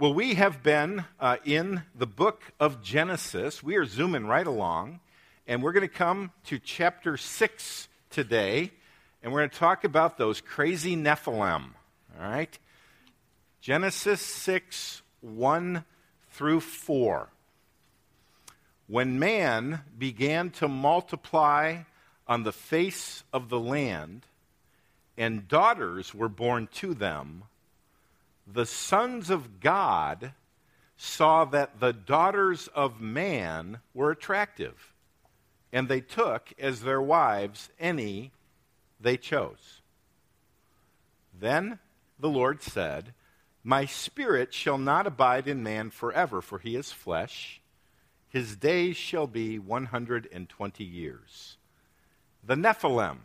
Well, we have been uh, in the book of Genesis. We are zooming right along, and we're going to come to chapter 6 today, and we're going to talk about those crazy Nephilim. All right? Genesis 6 1 through 4. When man began to multiply on the face of the land, and daughters were born to them, the sons of God saw that the daughters of man were attractive, and they took as their wives any they chose. Then the Lord said, My spirit shall not abide in man forever, for he is flesh. His days shall be 120 years. The Nephilim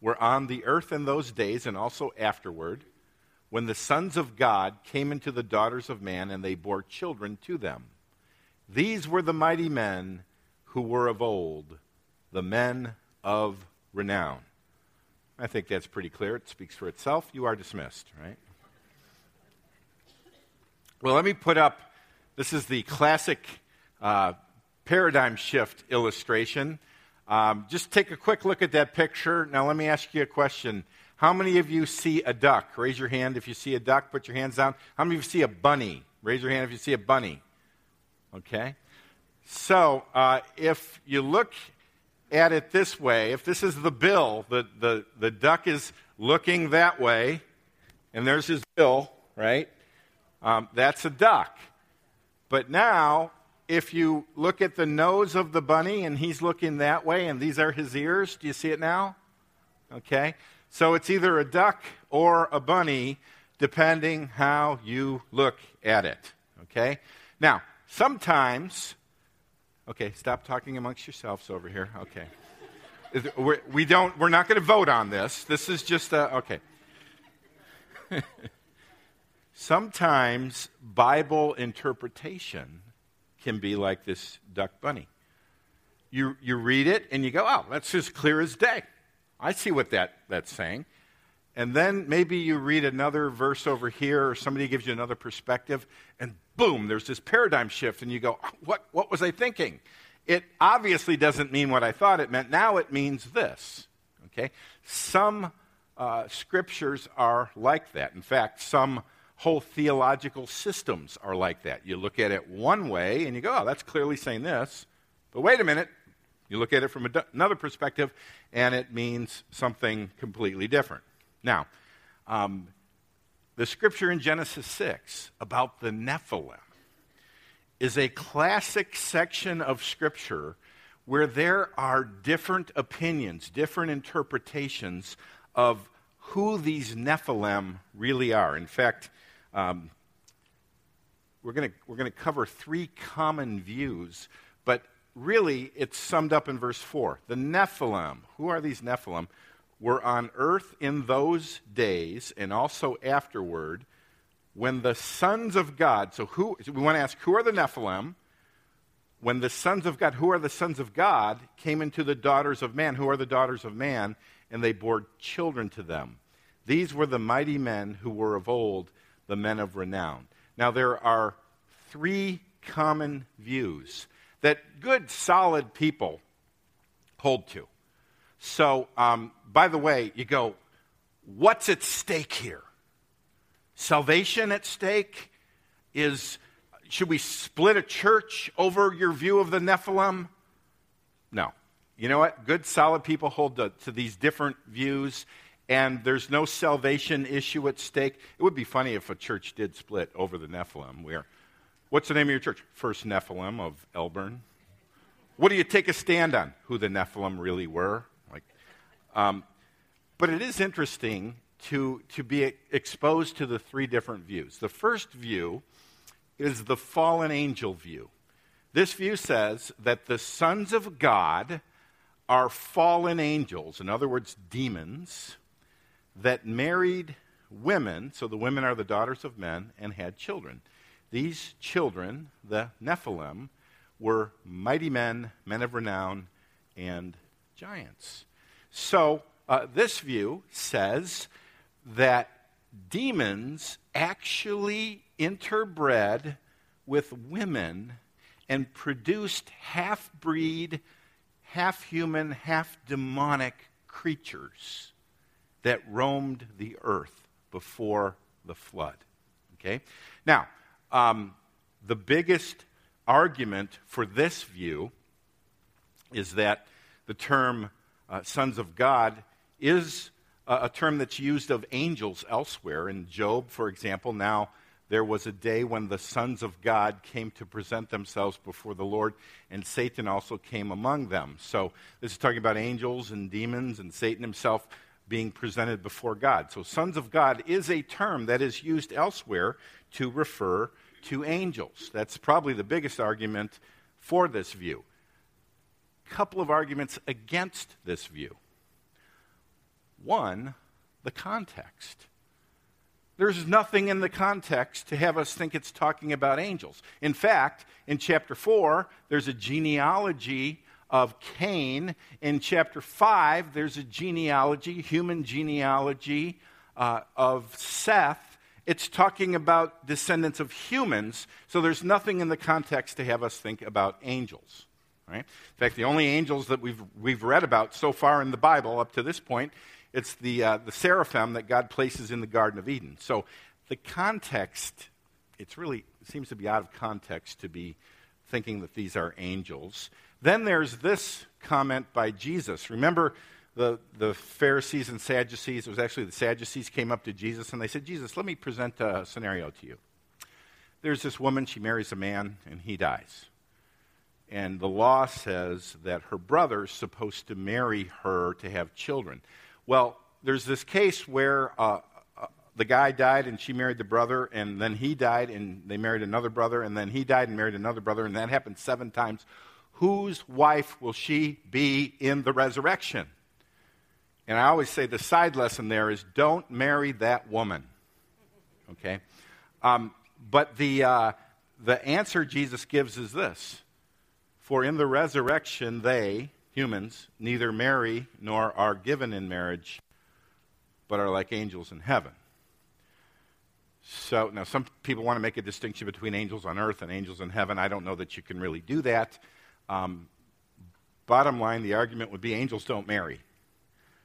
were on the earth in those days and also afterward when the sons of God came into the daughters of man and they bore children to them. These were the mighty men who were of old, the men of renown. I think that's pretty clear. It speaks for itself. You are dismissed, right? Well, let me put up this is the classic uh, paradigm shift illustration. Um, just take a quick look at that picture. Now, let me ask you a question. How many of you see a duck? Raise your hand if you see a duck. Put your hands down. How many of you see a bunny? Raise your hand if you see a bunny. Okay? So, uh, if you look at it this way, if this is the bill, the, the, the duck is looking that way, and there's his bill, right? Um, that's a duck. But now, if you look at the nose of the bunny and he's looking that way, and these are his ears, do you see it now? Okay. So it's either a duck or a bunny, depending how you look at it. Okay? Now, sometimes, okay, stop talking amongst yourselves over here. Okay. We don't, we're not going to vote on this. This is just a, okay. Sometimes Bible interpretation can be like this duck bunny. You, you read it and you go, oh, that's as clear as day. I see what that, that's saying. And then maybe you read another verse over here, or somebody gives you another perspective, and boom, there's this paradigm shift, and you go, what, what was I thinking? It obviously doesn't mean what I thought it meant. Now it means this. Okay? Some uh, scriptures are like that. In fact, some whole theological systems are like that. You look at it one way, and you go, oh, that's clearly saying this. But wait a minute, you look at it from another perspective, and it means something completely different. Now, um, the scripture in Genesis 6 about the Nephilim is a classic section of scripture where there are different opinions, different interpretations of who these Nephilim really are. In fact, um, we're going we're to cover three common views, really, it's summed up in verse 4. The Nephilim, who are these Nephilim, were on earth in those days and also afterward when the sons of God, so who, we want to ask, who are the Nephilim? When the sons of God, who are the sons of God, came into the daughters of man, who are the daughters of man, and they bore children to them. These were the mighty men who were of old, the men of renown. Now, there are three common views that good, solid people hold to. So, um, by the way, you go, what's at stake here? Salvation at stake? Is should we split a church over your view of the Nephilim? No. You know what? Good, solid people hold to, to these different views, and there's no salvation issue at stake. It would be funny if a church did split over the Nephilim, where What's the name of your church? First Nephilim of Elburn. What do you take a stand on? Who the Nephilim really were? Like, um, but it is interesting to, to be exposed to the three different views. The first view is the fallen angel view. This view says that the sons of God are fallen angels, in other words, demons, that married women, so the women are the daughters of men, and had children. These children, the Nephilim, were mighty men, men of renown, and giants. So, uh, this view says that demons actually interbred with women and produced half breed, half human, half demonic creatures that roamed the earth before the flood. Okay? Now, um, the biggest argument for this view is that the term uh, sons of God is a, a term that's used of angels elsewhere. In Job, for example, now there was a day when the sons of God came to present themselves before the Lord, and Satan also came among them. So this is talking about angels and demons and Satan himself being presented before God. So, sons of God is a term that is used elsewhere to refer to angels. That's probably the biggest argument for this view. A Couple of arguments against this view. One, the context. There's nothing in the context to have us think it's talking about angels. In fact, in chapter 4, there's a genealogy of Cain. In chapter 5, there's a genealogy, human genealogy uh, of Seth. It's talking about descendants of humans, so there's nothing in the context to have us think about angels. Right? In fact, the only angels that we've, we've read about so far in the Bible up to this point, it's the, uh, the seraphim that God places in the Garden of Eden. So the context, it's really, seems to be out of context to be thinking that these are angels. Then there's this comment by Jesus. Remember the, the Pharisees and Sadducees? It was actually the Sadducees came up to Jesus and they said, Jesus, let me present a scenario to you. There's this woman, she marries a man, and he dies. And the law says that her brother's supposed to marry her to have children. Well, there's this case where uh, uh, the guy died and she married the brother, and then he died and they married another brother, and then he died and married another brother, and that happened seven times whose wife will she be in the resurrection? And I always say the side lesson there is don't marry that woman. Okay? Um, but the, uh, the answer Jesus gives is this For in the resurrection, they, humans, neither marry nor are given in marriage, but are like angels in heaven. So, now some people want to make a distinction between angels on earth and angels in heaven. I don't know that you can really do that. Um, bottom line, the argument would be angels don't marry.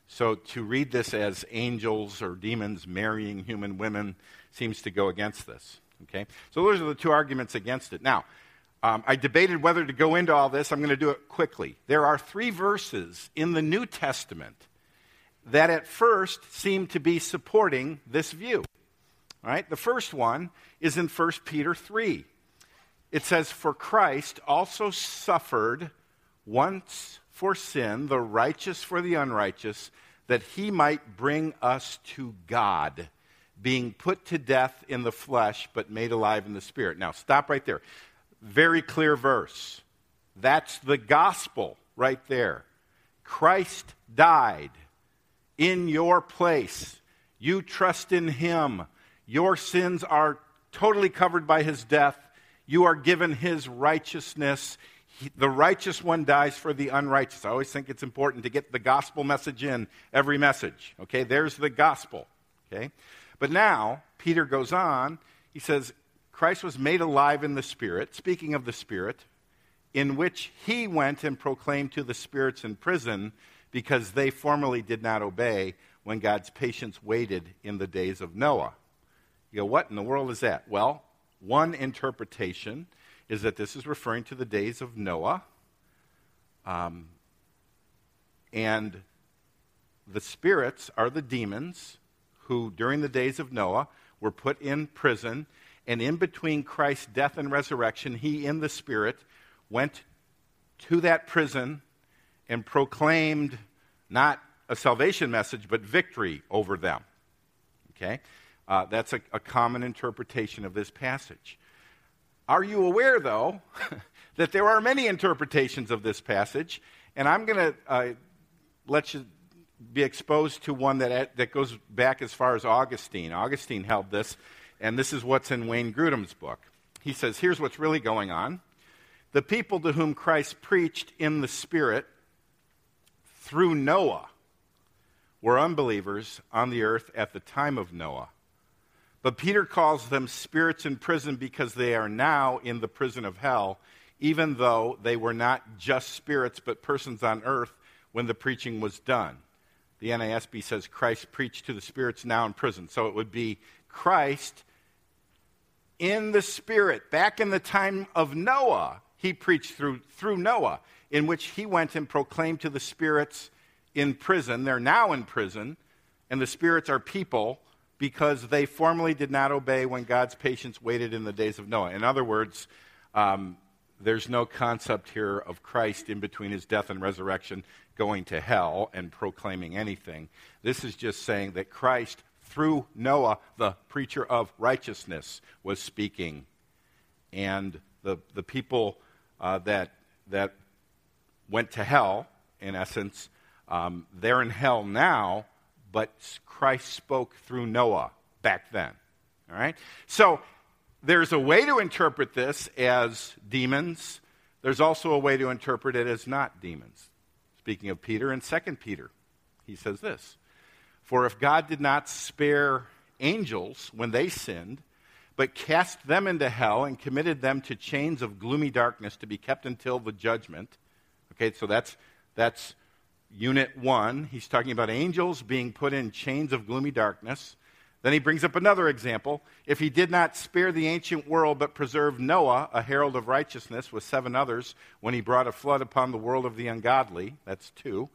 So to read this as angels or demons marrying human women seems to go against this. Okay? So those are the two arguments against it. Now, um, I debated whether to go into all this. I'm going to do it quickly. There are three verses in the New Testament that at first seem to be supporting this view. All right? The first one is in 1 Peter 3 it says, For Christ also suffered once for sin, the righteous for the unrighteous, that he might bring us to God, being put to death in the flesh, but made alive in the spirit. Now, stop right there. Very clear verse. That's the gospel right there. Christ died in your place. You trust in him. Your sins are totally covered by his death you are given his righteousness. He, the righteous one dies for the unrighteous. I always think it's important to get the gospel message in every message. Okay, there's the gospel. Okay, but now Peter goes on. He says, Christ was made alive in the Spirit, speaking of the Spirit, in which he went and proclaimed to the spirits in prison because they formerly did not obey when God's patience waited in the days of Noah. You go, what in the world is that? Well, one interpretation is that this is referring to the days of Noah. Um, and the spirits are the demons who, during the days of Noah, were put in prison. And in between Christ's death and resurrection, he, in the spirit, went to that prison and proclaimed not a salvation message, but victory over them. Okay? Uh, that's a, a common interpretation of this passage. Are you aware, though, that there are many interpretations of this passage? And I'm going to uh, let you be exposed to one that, that goes back as far as Augustine. Augustine held this, and this is what's in Wayne Grudem's book. He says, Here's what's really going on. The people to whom Christ preached in the Spirit through Noah were unbelievers on the earth at the time of Noah But Peter calls them spirits in prison because they are now in the prison of hell, even though they were not just spirits but persons on earth when the preaching was done. The NASB says Christ preached to the spirits now in prison. So it would be Christ in the spirit. Back in the time of Noah, he preached through, through Noah, in which he went and proclaimed to the spirits in prison. They're now in prison, and the spirits are people because they formerly did not obey when God's patience waited in the days of Noah. In other words, um, there's no concept here of Christ in between his death and resurrection going to hell and proclaiming anything. This is just saying that Christ, through Noah, the preacher of righteousness, was speaking. And the, the people uh, that, that went to hell, in essence, um, they're in hell now, but Christ spoke through Noah back then. All right? So there's a way to interpret this as demons. There's also a way to interpret it as not demons. Speaking of Peter in 2 Peter, he says this For if God did not spare angels when they sinned, but cast them into hell and committed them to chains of gloomy darkness to be kept until the judgment. Okay, so that's, that's unit one. He's talking about angels being put in chains of gloomy darkness. Then he brings up another example. If he did not spare the ancient world, but preserved Noah, a herald of righteousness, with seven others, when he brought a flood upon the world of the ungodly, that's two.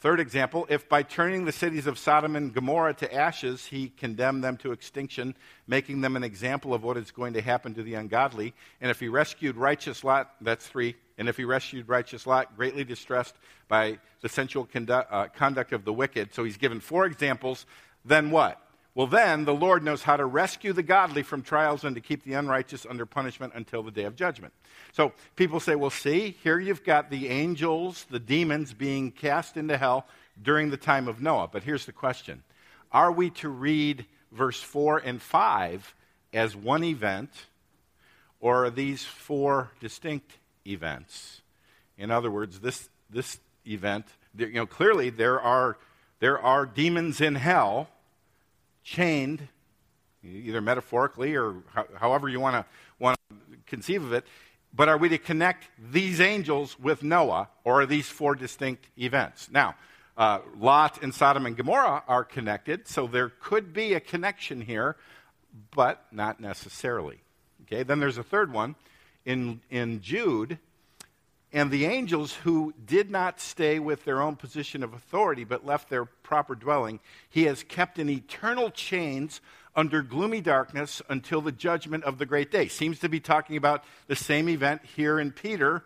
Third example, if by turning the cities of Sodom and Gomorrah to ashes, he condemned them to extinction, making them an example of what is going to happen to the ungodly. And if he rescued righteous Lot, that's three. And if he rescued righteous Lot, greatly distressed by the sensual conduct, uh, conduct of the wicked. So he's given four examples. Then what? Well, then the Lord knows how to rescue the godly from trials and to keep the unrighteous under punishment until the day of judgment. So people say, well, see, here you've got the angels, the demons being cast into hell during the time of Noah. But here's the question Are we to read verse 4 and 5 as one event, or are these four distinct events? In other words, this, this event, you know, clearly there are, there are demons in hell chained, either metaphorically or however you want to want to conceive of it. But are we to connect these angels with Noah, or are these four distinct events? Now, uh, Lot and Sodom and Gomorrah are connected, so there could be a connection here, but not necessarily. Okay, then there's a third one in, in Jude and the angels who did not stay with their own position of authority but left their proper dwelling, he has kept in eternal chains under gloomy darkness until the judgment of the great day. Seems to be talking about the same event here in Peter.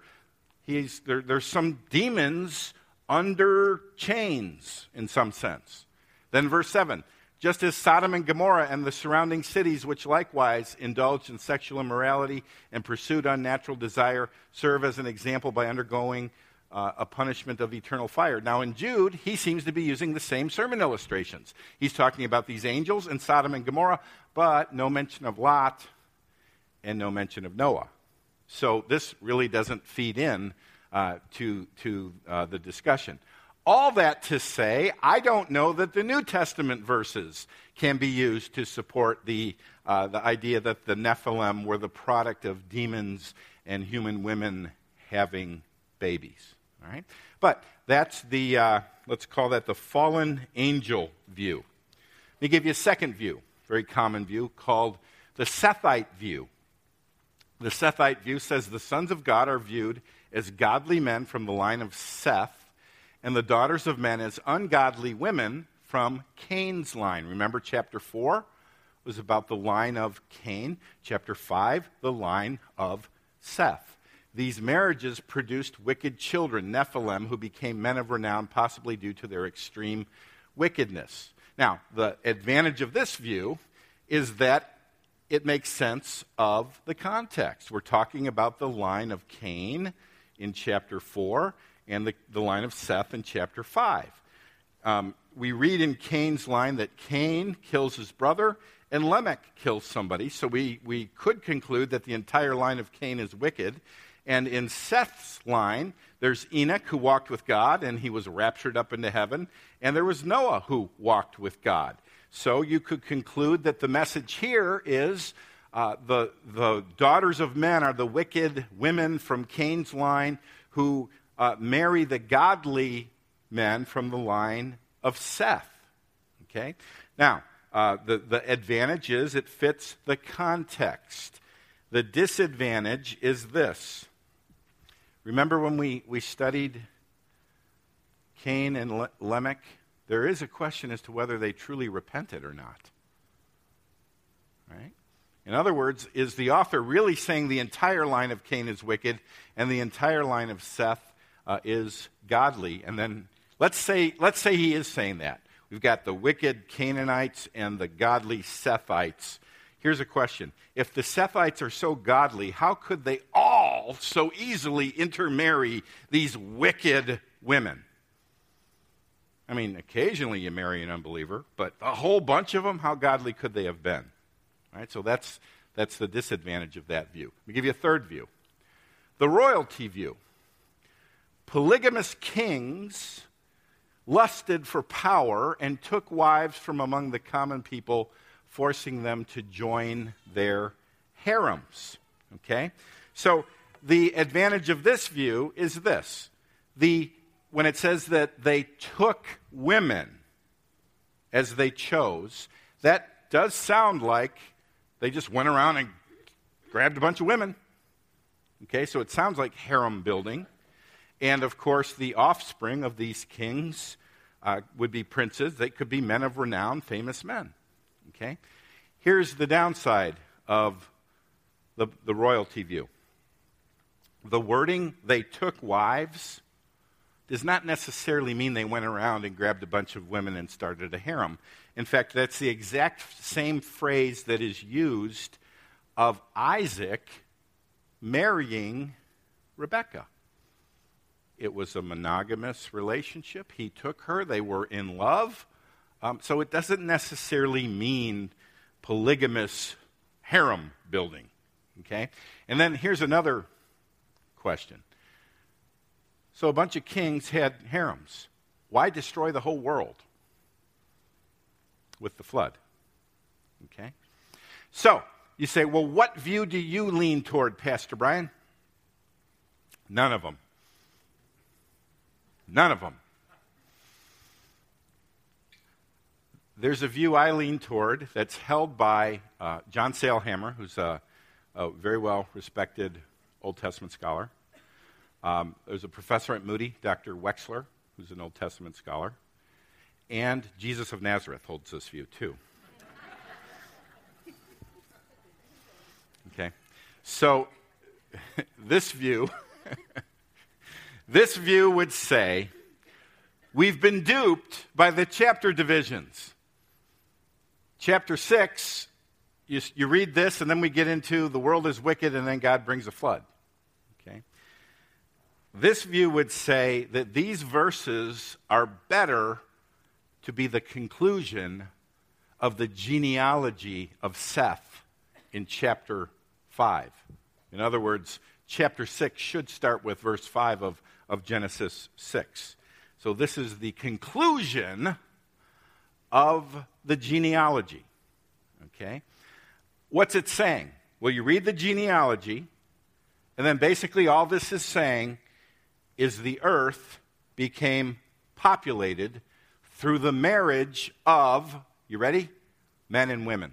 He's, there, there's some demons under chains in some sense. Then, verse 7 just as Sodom and Gomorrah and the surrounding cities, which likewise indulged in sexual immorality and pursued unnatural desire, serve as an example by undergoing uh, a punishment of eternal fire. Now, in Jude, he seems to be using the same sermon illustrations. He's talking about these angels and Sodom and Gomorrah, but no mention of Lot and no mention of Noah. So, this really doesn't feed in uh, to, to uh, the discussion. All that to say, I don't know that the New Testament verses can be used to support the, uh, the idea that the Nephilim were the product of demons and human women having babies. All right? But that's the, uh, let's call that the fallen angel view. Let me give you a second view, very common view, called the Sethite view. The Sethite view says the sons of God are viewed as godly men from the line of Seth and the daughters of men as ungodly women from Cain's line. Remember, chapter 4 was about the line of Cain, chapter 5, the line of Seth. These marriages produced wicked children, Nephilim, who became men of renown, possibly due to their extreme wickedness. Now, the advantage of this view is that it makes sense of the context. We're talking about the line of Cain in chapter 4 and the, the line of Seth in chapter 5. Um, we read in Cain's line that Cain kills his brother and Lamech kills somebody. So we, we could conclude that the entire line of Cain is wicked. And in Seth's line, there's Enoch who walked with God and he was raptured up into heaven. And there was Noah who walked with God. So you could conclude that the message here is uh, the, the daughters of men are the wicked women from Cain's line who uh, marry the godly men from the line of Seth. Okay? Now, uh, the, the advantage is it fits the context. The disadvantage is this. Remember when we, we studied Cain and Le- Lamech? There is a question as to whether they truly repented or not. Right? In other words, is the author really saying the entire line of Cain is wicked and the entire line of Seth uh, is godly? And then let's say, let's say he is saying that. We've got the wicked Canaanites and the godly Sethites. Here's a question If the Sethites are so godly, how could they all so easily intermarry these wicked women? I mean, occasionally you marry an unbeliever, but a whole bunch of them, how godly could they have been? Right? So that's, that's the disadvantage of that view. Let me give you a third view the royalty view. Polygamous kings lusted for power and took wives from among the common people, forcing them to join their harems. Okay? So the advantage of this view is this. The, when it says that they took women as they chose, that does sound like they just went around and grabbed a bunch of women. Okay, so it sounds like harem building. And of course, the offspring of these kings uh, would be princes. They could be men of renown, famous men. Okay? Here's the downside of the, the royalty view the wording, they took wives, does not necessarily mean they went around and grabbed a bunch of women and started a harem. In fact, that's the exact same phrase that is used of Isaac marrying Rebekah. It was a monogamous relationship. He took her, they were in love. Um, so it doesn't necessarily mean polygamous harem building. Okay? And then here's another question. So a bunch of kings had harems. Why destroy the whole world? with the flood. Okay? So, you say, well, what view do you lean toward, Pastor Brian? None of them. None of them. There's a view I lean toward that's held by uh, John Sailhamer, who's a, a, very well respected Old Testament scholar. Um, there's a professor at Moody, Dr. Wechsler, who's an Old Testament scholar and Jesus of Nazareth holds this view too. Okay? So, this view, this view would say we've been duped by the chapter divisions. Chapter 6, you, you read this, and then we get into the world is wicked, and then God brings a flood. Okay? This view would say that these verses are better to be the conclusion of the genealogy of Seth in chapter 5. In other words, chapter 6 should start with verse 5 of, of Genesis 6. So this is the conclusion of the genealogy. Okay? What's it saying? Well, you read the genealogy, and then basically all this is saying is the earth became populated through the marriage of, you ready? Men and women.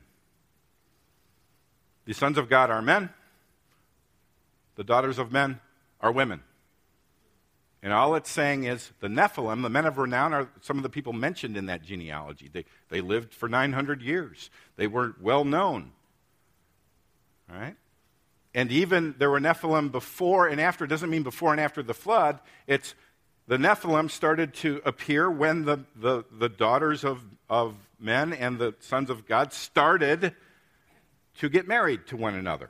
The sons of God are men, the daughters of men are women. And all it's saying is the Nephilim, the men of renown, are some of the people mentioned in that genealogy. They, they lived for 900 years, they were well known. All right? And even there were Nephilim before and after. It doesn't mean before and after the flood. It's the Nephilim started to appear when the, the, the daughters of, of men and the sons of God started to get married to one another.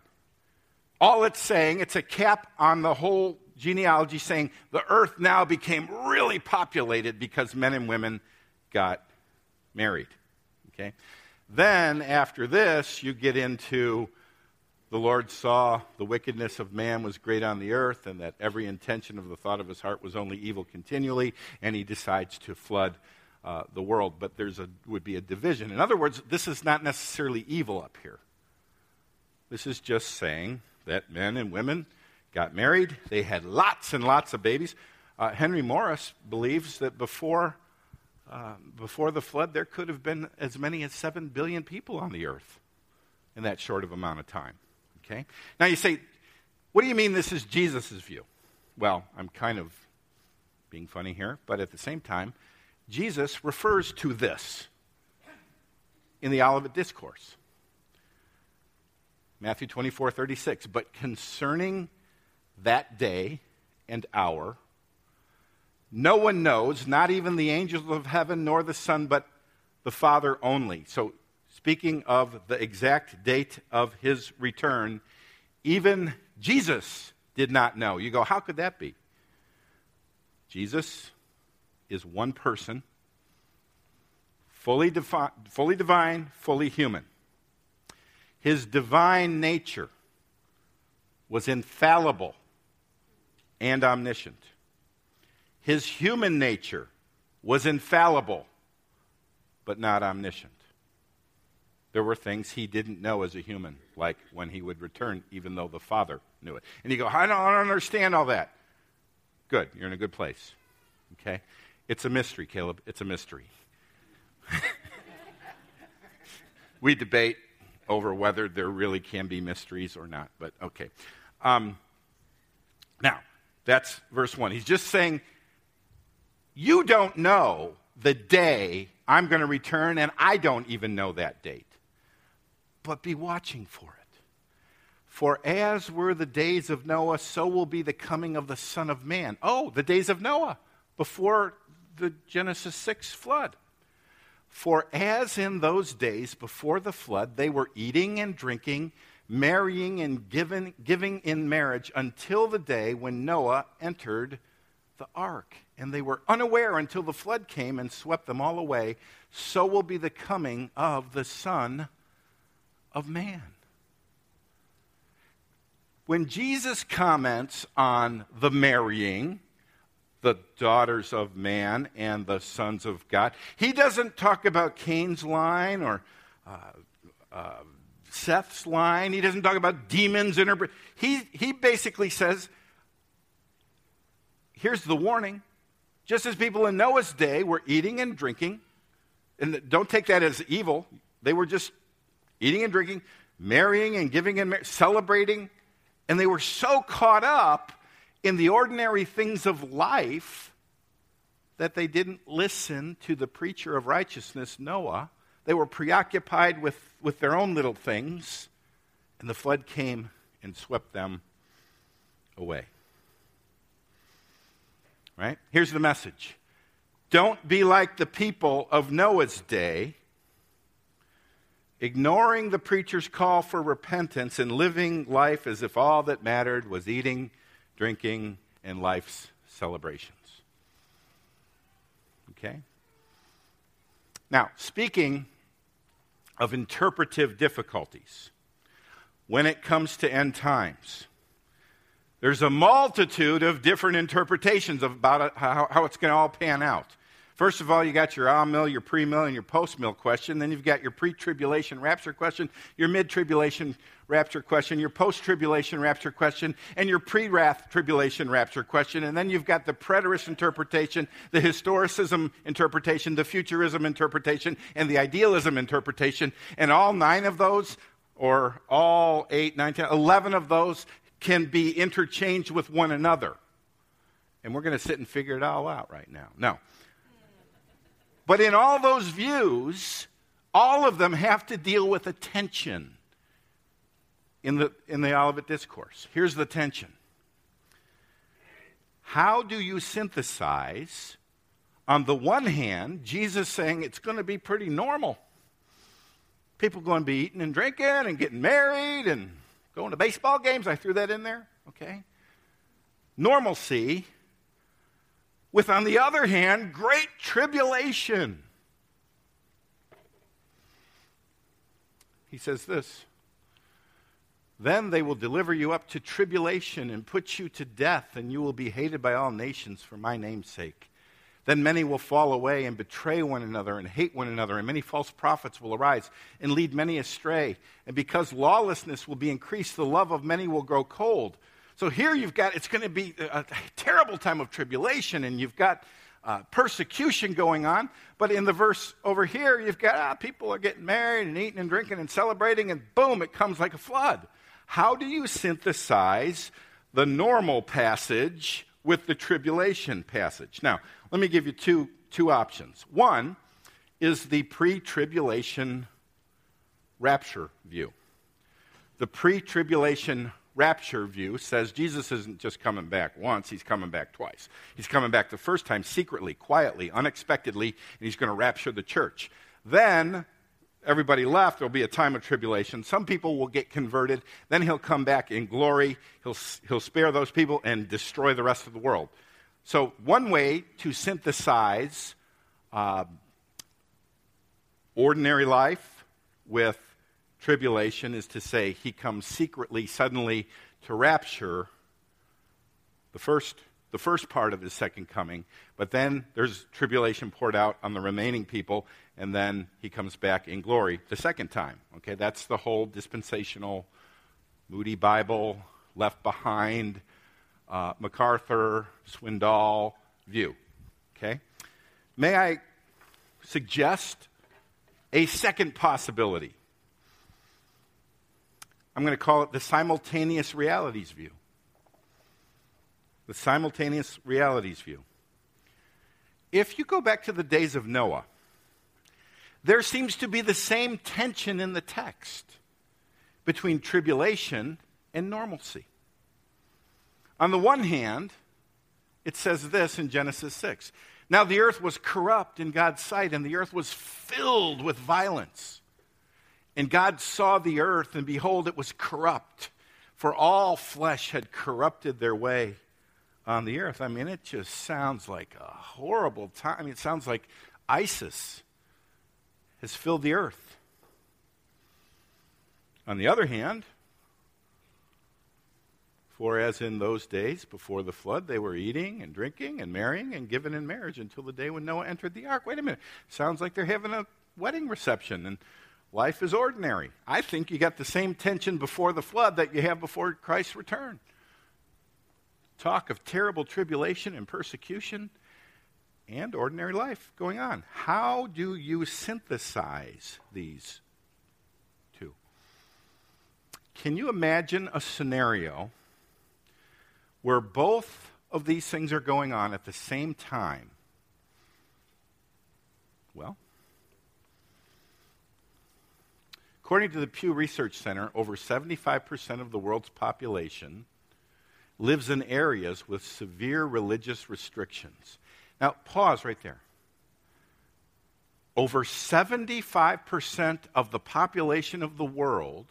All it's saying, it's a cap on the whole genealogy saying the earth now became really populated because men and women got married. Okay? Then, after this, you get into the Lord saw the wickedness of man was great on the earth, and that every intention of the thought of his heart was only evil continually, and he decides to flood uh, the world, but there's a would be a division. In other words, this is not necessarily evil up here. This is just saying that men and women got married, they had lots and lots of babies. Uh, Henry Morris believes that before, uh, before the flood, there could have been as many as 7 billion people on the earth in that short of amount of time. Okay? Now you say, what do you mean this is Jesus' view? Well, I'm kind of being funny here, but at the same time, Jesus refers to this in the Olivet Discourse. Matthew 24, 36. But concerning that day and hour, no one knows, not even the angels of heaven nor the Son, but the Father only. So, speaking of the exact date of his return, even Jesus did not know. You go, how could that be? Jesus is one person, fully, defi- fully divine, fully human. His divine nature was infallible and omniscient. His human nature was infallible, but not omniscient. There were things he didn't know as a human, like when he would return, even though the Father knew it. And you go, I don't, I don't understand all that. Good, you're in a good place. Okay? It's a mystery, Caleb. It's a mystery. we debate over whether there really can be mysteries or not, but okay. Um, now, that's verse 1. He's just saying, You don't know the day I'm going to return, and I don't even know that date. But be watching for it. For as were the days of Noah, so will be the coming of the Son of Man. Oh, the days of Noah, before the Genesis 6 flood. For as in those days before the flood, they were eating and drinking, marrying and giving, giving in marriage until the day when Noah entered the ark. And they were unaware until the flood came and swept them all away. So will be the coming of the Son of Man. When Jesus comments on the marrying, the daughters of man and the sons of God. He doesn't talk about Cain's line or uh, uh, Seth's line. He doesn't talk about demons. Inter- he, he basically says, here's the warning. Just as people in Noah's day were eating and drinking, and don't take that as evil, they were just eating and drinking, marrying and giving and mar- celebrating, and they were so caught up in the ordinary things of life that they didn't listen to the preacher of righteousness, Noah. They were preoccupied with, with their own little things, and the flood came and swept them away. Right? Here's the message Don't be like the people of Noah's day, ignoring the preacher's call for repentance and living life as if all that mattered was eating drinking, and life's celebrations. Okay? Now, speaking of interpretive difficulties, when it comes to end times, there's a multitude of different interpretations about how, how it's going to all pan out. First of all, you got your amill, your pre-mill, and your post-mill question. Then you've got your pre-tribulation rapture question, your mid-tribulation rapture question, your post-tribulation rapture question, and your pre-wrath tribulation rapture question. And then you've got the preterist interpretation, the historicism interpretation, the futurism interpretation, and the idealism interpretation. And all nine of those, or all eight, nine, ten, eleven of those can be interchanged with one another. And we're going to sit and figure it all out right now. No. But in all those views, all of them have to deal with a tension in the, in the Olivet Discourse. Here's the tension How do you synthesize, on the one hand, Jesus saying it's going to be pretty normal? People going to be eating and drinking and getting married and going to baseball games. I threw that in there, okay? Normalcy with, on the other hand, great tribulation. He says this Then they will deliver you up to tribulation and put you to death, and you will be hated by all nations for my name's sake. Then many will fall away and betray one another and hate one another, and many false prophets will arise and lead many astray. And because lawlessness will be increased, the love of many will grow cold. So here you've got, it's going to be a, terrible time of tribulation, and you've got uh, persecution going on. But in the verse over here, you've got ah, people are getting married and eating and drinking and celebrating, and boom, it comes like a flood. How do you synthesize the normal passage with the tribulation passage? Now, let me give you two, two options. One is the pre tribulation rapture view. The pre tribulation rapture view says Jesus isn't just coming back once, he's coming back twice. He's coming back the first time secretly, quietly, unexpectedly, and he's going to rapture the church. Then everybody left, there'll be a time of tribulation. Some people will get converted. Then he'll come back in glory. He'll, he'll spare those people and destroy the rest of the world. So, one way to synthesize uh, ordinary life with tribulation is to say he comes secretly, suddenly to rapture the first, the first part of his second coming, but then there's tribulation poured out on the remaining people, and then he comes back in glory the second time. Okay, that's the whole dispensational, Moody Bible, left behind, uh, MacArthur, Swindoll view. Okay? May I suggest a second possibility? I'm going to call it the simultaneous realities view. The simultaneous realities view. If you go back to the days of Noah, there seems to be the same tension in the text between tribulation and normalcy. On the one hand, it says this in Genesis 6 Now the earth was corrupt in God's sight, and the earth was filled with violence. And God saw the earth, and behold, it was corrupt, for all flesh had corrupted their way on the earth. I mean, it just sounds like a horrible time. I mean, it sounds like ISIS has filled the earth. On the other hand, for as in those days before the flood, they were eating and drinking and marrying and giving in marriage until the day when Noah entered the ark. Wait a minute. Sounds like they're having a wedding reception. And Life is ordinary. I think you got the same tension before the flood that you have before Christ's return. Talk of terrible tribulation and persecution and ordinary life going on. How do you synthesize these two? Can you imagine a scenario where both of these things are going on at the same time? Well, According to the Pew Research Center, over 75% of the world's population lives in areas with severe religious restrictions. Now, pause right there. Over 75% of the population of the world,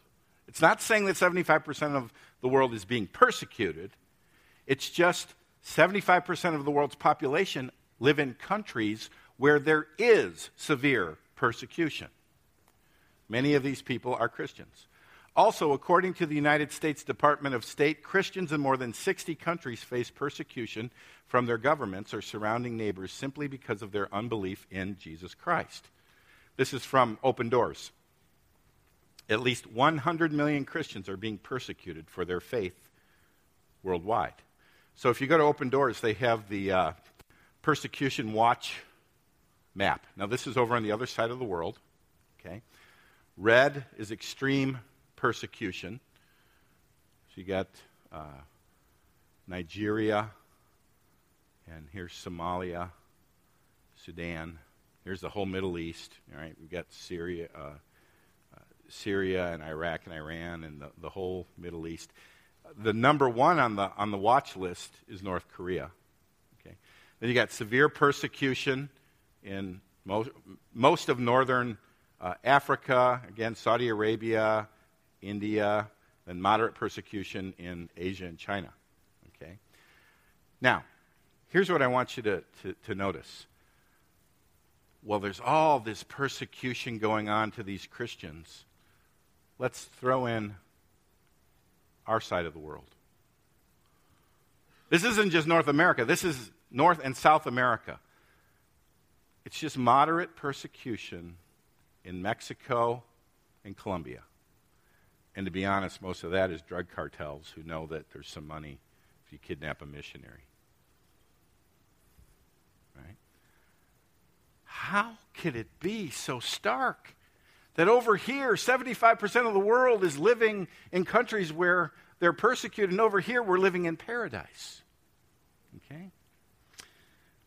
it's not saying that 75% of the world is being persecuted, it's just 75% of the world's population live in countries where there is severe persecution. Many of these people are Christians. Also, according to the United States Department of State, Christians in more than 60 countries face persecution from their governments or surrounding neighbors simply because of their unbelief in Jesus Christ. This is from Open Doors. At least 100 million Christians are being persecuted for their faith worldwide. So if you go to Open Doors, they have the uh, persecution watch map. Now, this is over on the other side of the world. Okay? Red is extreme persecution. So you got uh, Nigeria, and here's Somalia, Sudan. Here's the whole Middle East. All right, we've got Syria, uh, uh, Syria, and Iraq and Iran, and the, the whole Middle East. The number one on the on the watch list is North Korea. Okay, then you got severe persecution in most most of northern uh, Africa, again, Saudi Arabia, India, and moderate persecution in Asia and China. Okay? Now, here's what I want you to, to, to notice. Well, there's all this persecution going on to these Christians. Let's throw in our side of the world. This isn't just North America, this is North and South America. It's just moderate persecution in Mexico and Colombia. And to be honest, most of that is drug cartels who know that there's some money if you kidnap a missionary. Right? How could it be so stark that over here, 75% of the world is living in countries where they're persecuted, and over here, we're living in paradise? Okay?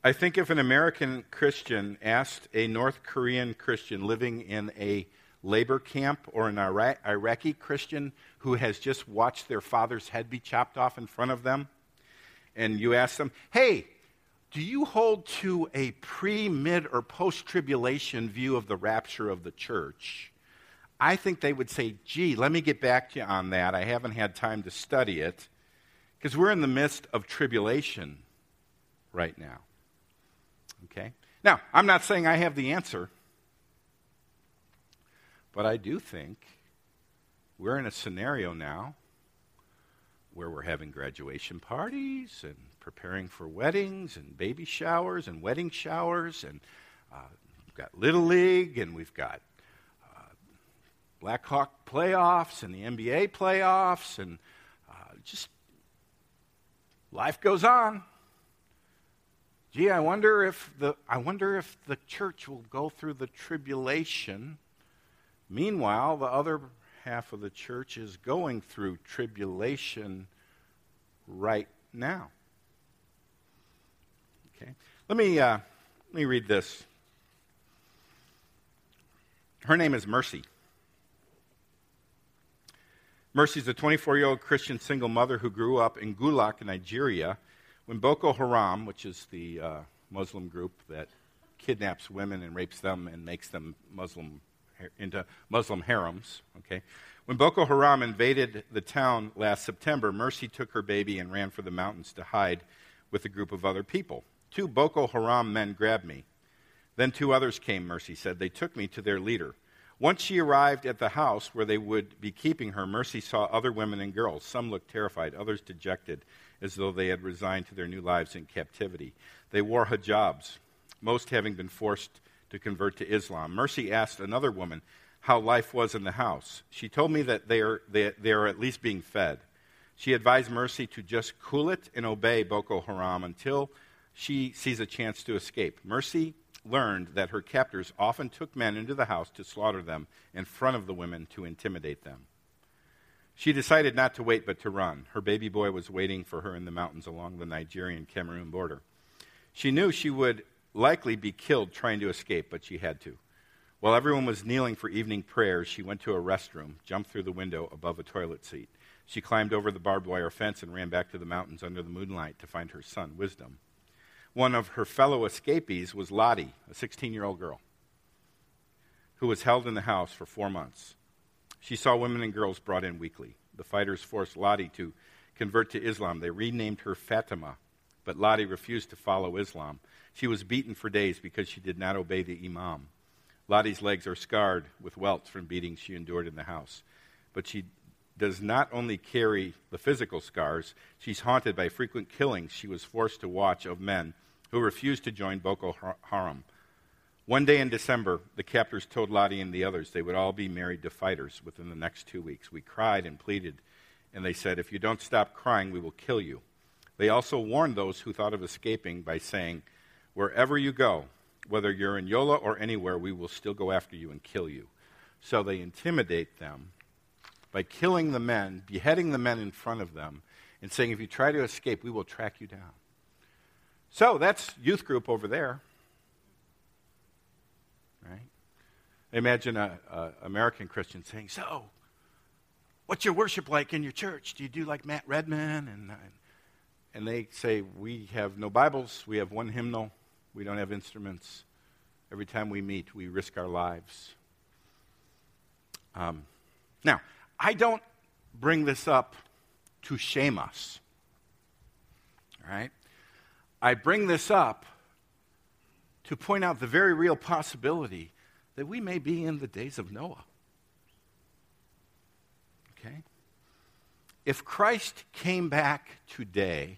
I think if an American Christian asked a North Korean Christian living in a labor camp or an Iraq- Iraqi Christian who has just watched their father's head be chopped off in front of them, and you ask them, hey, do you hold to a pre, mid, or post tribulation view of the rapture of the church? I think they would say, gee, let me get back to you on that. I haven't had time to study it because we're in the midst of tribulation right now. Okay? Now, I'm not saying I have the answer, but I do think we're in a scenario now where we're having graduation parties and preparing for weddings and baby showers and wedding showers, and uh, we've got Little League and we've got uh, Blackhawk playoffs and the NBA playoffs, and uh, just life goes on gee, I wonder if the I wonder if the church will go through the tribulation. Meanwhile, the other half of the church is going through tribulation right now. Okay, let me uh, let me read this. Her name is Mercy. Mercy is a 24 year old Christian single mother who grew up in Gulak, Nigeria when Boko Haram, which is the uh, Muslim group that kidnaps women and rapes them and makes them Muslim into Muslim harems, okay? When Boko Haram invaded the town last September, Mercy took her baby and ran for the mountains to hide with a group of other people. Two Boko Haram men grabbed me. Then two others came, Mercy said. They took me to their leader. Once she arrived at the house where they would be keeping her, Mercy saw other women and girls. Some looked terrified, others dejected as though they had resigned to their new lives in captivity. They wore hijabs, most having been forced to convert to Islam. Mercy asked another woman how life was in the house. She told me that they are, they, they are at least being fed. She advised Mercy to just cool it and obey Boko Haram until she sees a chance to escape. Mercy learned that her captors often took men into the house to slaughter them in front of the women to intimidate them. She decided not to wait but to run. Her baby boy was waiting for her in the mountains along the Nigerian Cameroon border. She knew she would likely be killed trying to escape, but she had to. While everyone was kneeling for evening prayers, she went to a restroom, jumped through the window above a toilet seat. She climbed over the barbed wire fence and ran back to the mountains under the moonlight to find her son, Wisdom. One of her fellow escapees was Lottie, a 16 year old girl, who was held in the house for four months. She saw women and girls brought in weekly. The fighters forced Lottie to convert to Islam. They renamed her Fatima, but Lottie refused to follow Islam. She was beaten for days because she did not obey the Imam. Lottie's legs are scarred with welts from beatings she endured in the house. But she does not only carry the physical scars, she's haunted by frequent killings she was forced to watch of men who refused to join Boko Haram. One day in December, the captors told Lottie and the others they would all be married to fighters within the next two weeks. We cried and pleaded, and they said, If you don't stop crying, we will kill you. They also warned those who thought of escaping by saying, Wherever you go, whether you're in Yola or anywhere, we will still go after you and kill you. So they intimidate them by killing the men, beheading the men in front of them, and saying, If you try to escape, we will track you down. So that's youth group over there. Imagine an American Christian saying, So, what's your worship like in your church? Do you do like Matt Redman? And, and they say, We have no Bibles, we have one hymnal, we don't have instruments. Every time we meet, we risk our lives. Um, now, I don't bring this up to shame us. All right? I bring this up to point out the very real possibility that we may be in the days of Noah. Okay? If Christ came back today,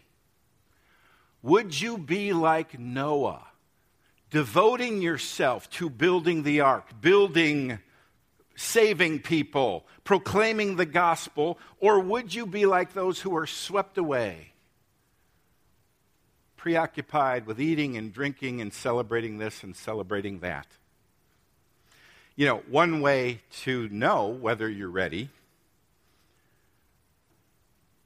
would you be like Noah, devoting yourself to building the ark, building, saving people, proclaiming the gospel, or would you be like those who are swept away, preoccupied with eating and drinking and celebrating this and celebrating that? You know, one way to know whether you're ready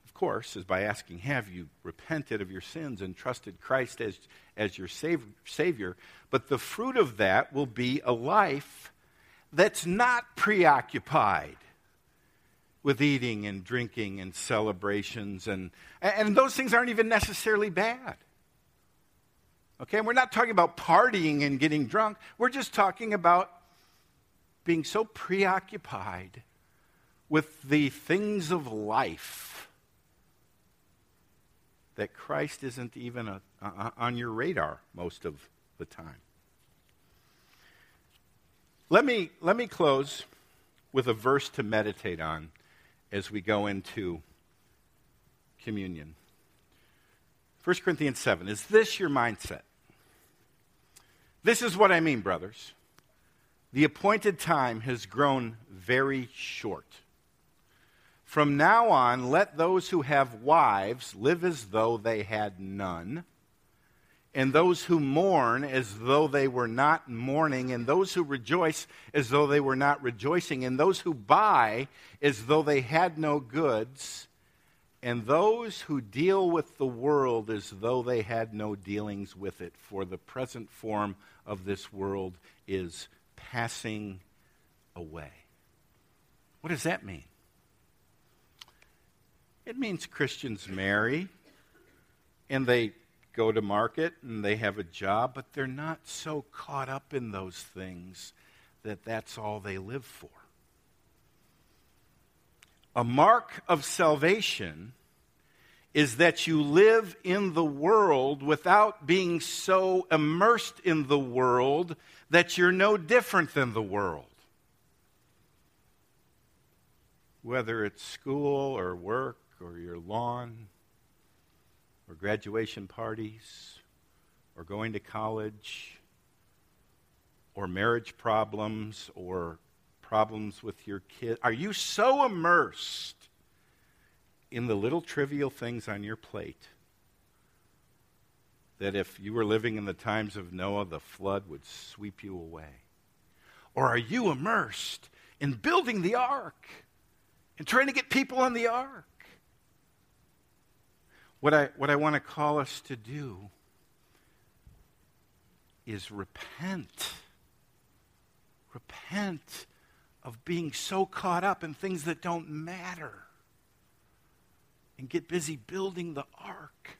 of course, is by asking, Have you repented of your sins and trusted Christ as, as your sav- Savior? But the fruit of that will be a life that's not preoccupied with eating and drinking and celebrations. And, and those things aren't even necessarily bad. Okay, and we're not talking about partying and getting drunk. We're just talking about being so preoccupied with the things of life that Christ isn't even a, a, on your radar most of the time. Let me, let me close with a verse to meditate on as we go into communion. 1 Corinthians 7. Is this your mindset? This is what I mean, brothers. The appointed time has grown very short. From now on, let those who have wives live as though they had none, and those who mourn as though they were not mourning, and those who rejoice as though they were not rejoicing, and those who buy as though they had no goods, and those who deal with the world as though they had no dealings with it, for the present form of this world is passing away. What does that mean? It means Christians marry and they go to market and they have a job, but they're not so caught up in those things that that's all they live for. A mark of salvation is that you live in the world without being so immersed in the world that you're no different than the world. Whether it's school or work or your lawn or graduation parties or going to college or marriage problems or problems with your kid? Are you so immersed in the little trivial things on your plate that if you were living in the times of Noah, the flood would sweep you away? Or are you immersed in building the ark and trying to get people on the ark? What I, what I want to call us to do is repent. Repent of being so caught up in things that don't matter. And get busy building the ark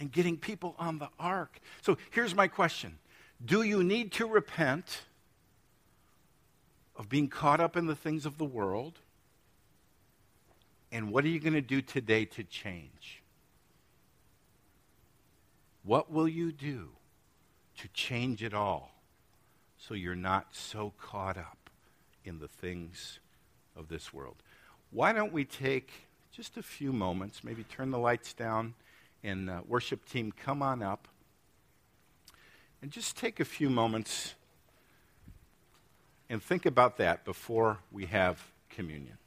and getting people on the ark. So here's my question Do you need to repent of being caught up in the things of the world? And what are you going to do today to change? What will you do to change it all so you're not so caught up in the things of this world? Why don't we take just a few moments, maybe turn the lights down, and uh, worship team, come on up, and just take a few moments and think about that before we have communion.